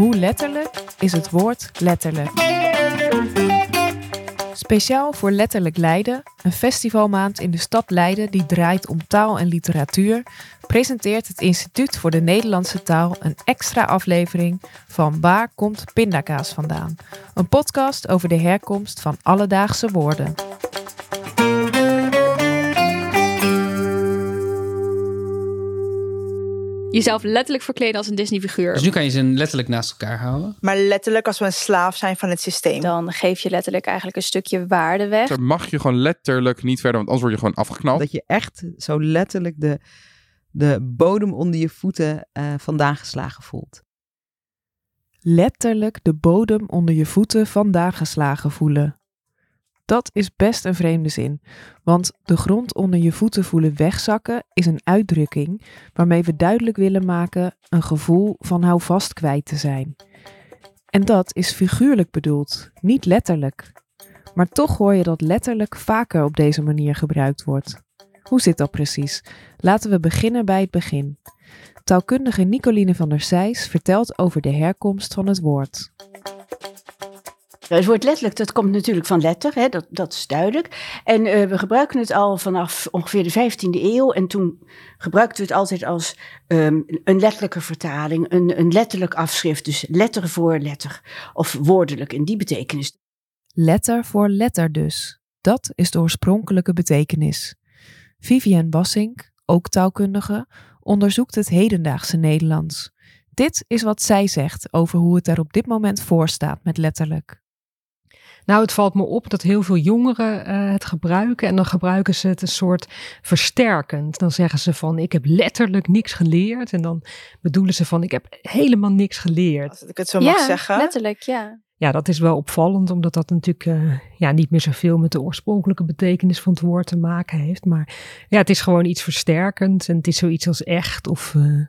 Hoe letterlijk is het woord letterlijk? Speciaal voor Letterlijk Leiden, een festivalmaand in de stad Leiden die draait om taal en literatuur, presenteert het Instituut voor de Nederlandse Taal een extra aflevering van Waar komt pindakaas vandaan? Een podcast over de herkomst van alledaagse woorden. Jezelf letterlijk verkleden als een Disney-figuur. Dus nu kan je ze letterlijk naast elkaar houden. Maar letterlijk als we een slaaf zijn van het systeem. Dan geef je letterlijk eigenlijk een stukje waarde weg. Dan mag je gewoon letterlijk niet verder, want anders word je gewoon afgeknald. Dat je echt zo letterlijk de, de bodem onder je voeten uh, vandaan geslagen voelt. Letterlijk de bodem onder je voeten vandaan geslagen voelen. Dat is best een vreemde zin, want de grond onder je voeten voelen wegzakken is een uitdrukking waarmee we duidelijk willen maken een gevoel van houvast kwijt te zijn. En dat is figuurlijk bedoeld, niet letterlijk. Maar toch hoor je dat letterlijk vaker op deze manier gebruikt wordt. Hoe zit dat precies? Laten we beginnen bij het begin. Taalkundige Nicoline van der Zijs vertelt over de herkomst van het woord. Het woord letterlijk, dat komt natuurlijk van letter, hè, dat, dat is duidelijk. En uh, we gebruiken het al vanaf ongeveer de 15e eeuw. En toen gebruikten we het altijd als um, een letterlijke vertaling, een, een letterlijk afschrift. Dus letter voor letter, of woordelijk in die betekenis. Letter voor letter dus. Dat is de oorspronkelijke betekenis. Vivienne Bassink, ook taalkundige, onderzoekt het hedendaagse Nederlands. Dit is wat zij zegt over hoe het er op dit moment voor staat met letterlijk. Nou, het valt me op dat heel veel jongeren uh, het gebruiken en dan gebruiken ze het een soort versterkend. Dan zeggen ze van ik heb letterlijk niks geleerd en dan bedoelen ze van ik heb helemaal niks geleerd. Als ik het zo mag ja, zeggen. letterlijk, ja. Ja, dat is wel opvallend, omdat dat natuurlijk uh, ja, niet meer zoveel met de oorspronkelijke betekenis van het woord te maken heeft. Maar ja, het is gewoon iets versterkend en het is zoiets als echt of, uh,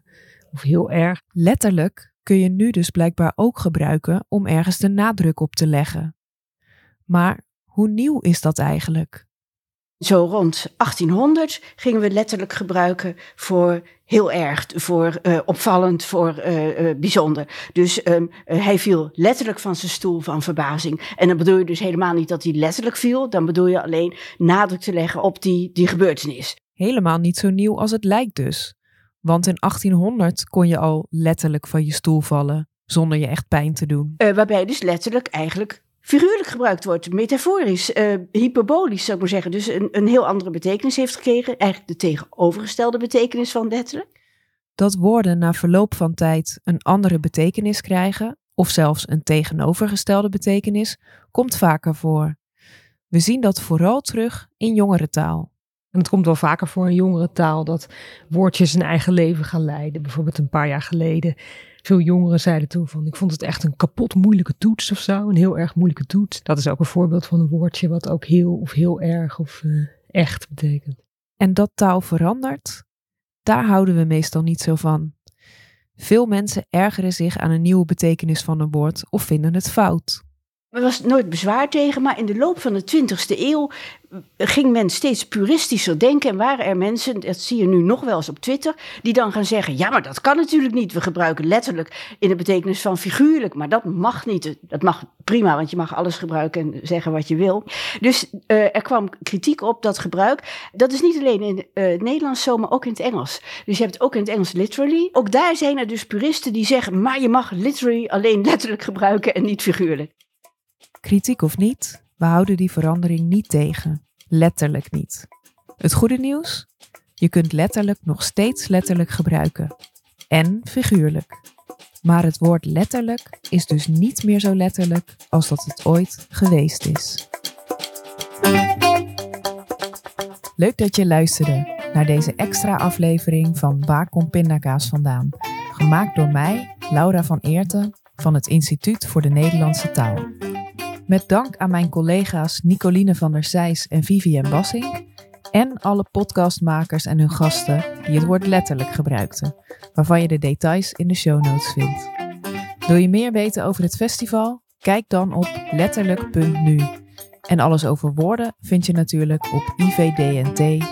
of heel erg. Letterlijk kun je nu dus blijkbaar ook gebruiken om ergens de nadruk op te leggen. Maar hoe nieuw is dat eigenlijk? Zo rond 1800 gingen we letterlijk gebruiken voor heel erg, voor uh, opvallend, voor uh, uh, bijzonder. Dus um, hij viel letterlijk van zijn stoel van verbazing. En dan bedoel je dus helemaal niet dat hij letterlijk viel, dan bedoel je alleen nadruk te leggen op die, die gebeurtenis. Helemaal niet zo nieuw als het lijkt dus. Want in 1800 kon je al letterlijk van je stoel vallen, zonder je echt pijn te doen. waarbij dus letterlijk eigenlijk figuurlijk gebruikt wordt, metaforisch, uh, hyperbolisch zou ik maar zeggen. Dus een, een heel andere betekenis heeft gekregen. Eigenlijk de tegenovergestelde betekenis van letterlijk. Dat woorden na verloop van tijd een andere betekenis krijgen, of zelfs een tegenovergestelde betekenis, komt vaker voor. We zien dat vooral terug in jongere taal. En het komt wel vaker voor in jongere taal dat woordjes een eigen leven gaan leiden. Bijvoorbeeld een paar jaar geleden veel jongeren zeiden toen van, ik vond het echt een kapot moeilijke toets of zo, een heel erg moeilijke toets. Dat is ook een voorbeeld van een woordje wat ook heel of heel erg of uh, echt betekent. En dat taal verandert, daar houden we meestal niet zo van. Veel mensen ergeren zich aan een nieuwe betekenis van een woord of vinden het fout. Er was nooit bezwaar tegen, maar in de loop van de 20e eeuw ging men steeds puristischer denken. En waren er mensen, dat zie je nu nog wel eens op Twitter, die dan gaan zeggen: Ja, maar dat kan natuurlijk niet. We gebruiken letterlijk in de betekenis van figuurlijk, maar dat mag niet. Dat mag prima, want je mag alles gebruiken en zeggen wat je wil. Dus uh, er kwam kritiek op dat gebruik. Dat is niet alleen in uh, het Nederlands zo, maar ook in het Engels. Dus je hebt ook in het Engels literally. Ook daar zijn er dus puristen die zeggen: Maar je mag literally alleen letterlijk gebruiken en niet figuurlijk. Kritiek of niet, we houden die verandering niet tegen. Letterlijk niet. Het goede nieuws? Je kunt letterlijk nog steeds letterlijk gebruiken. En figuurlijk. Maar het woord letterlijk is dus niet meer zo letterlijk als dat het ooit geweest is. Leuk dat je luisterde naar deze extra aflevering van Waar komt pindakaas vandaan? Gemaakt door mij, Laura van Eerten, van het Instituut voor de Nederlandse Taal. Met dank aan mijn collega's Nicoline van der Zijs en Vivienne Bassink. En alle podcastmakers en hun gasten die het woord letterlijk gebruikten, waarvan je de details in de show notes vindt. Wil je meer weten over het festival? Kijk dan op letterlijk.nu. En alles over woorden vind je natuurlijk op ivdnt.org.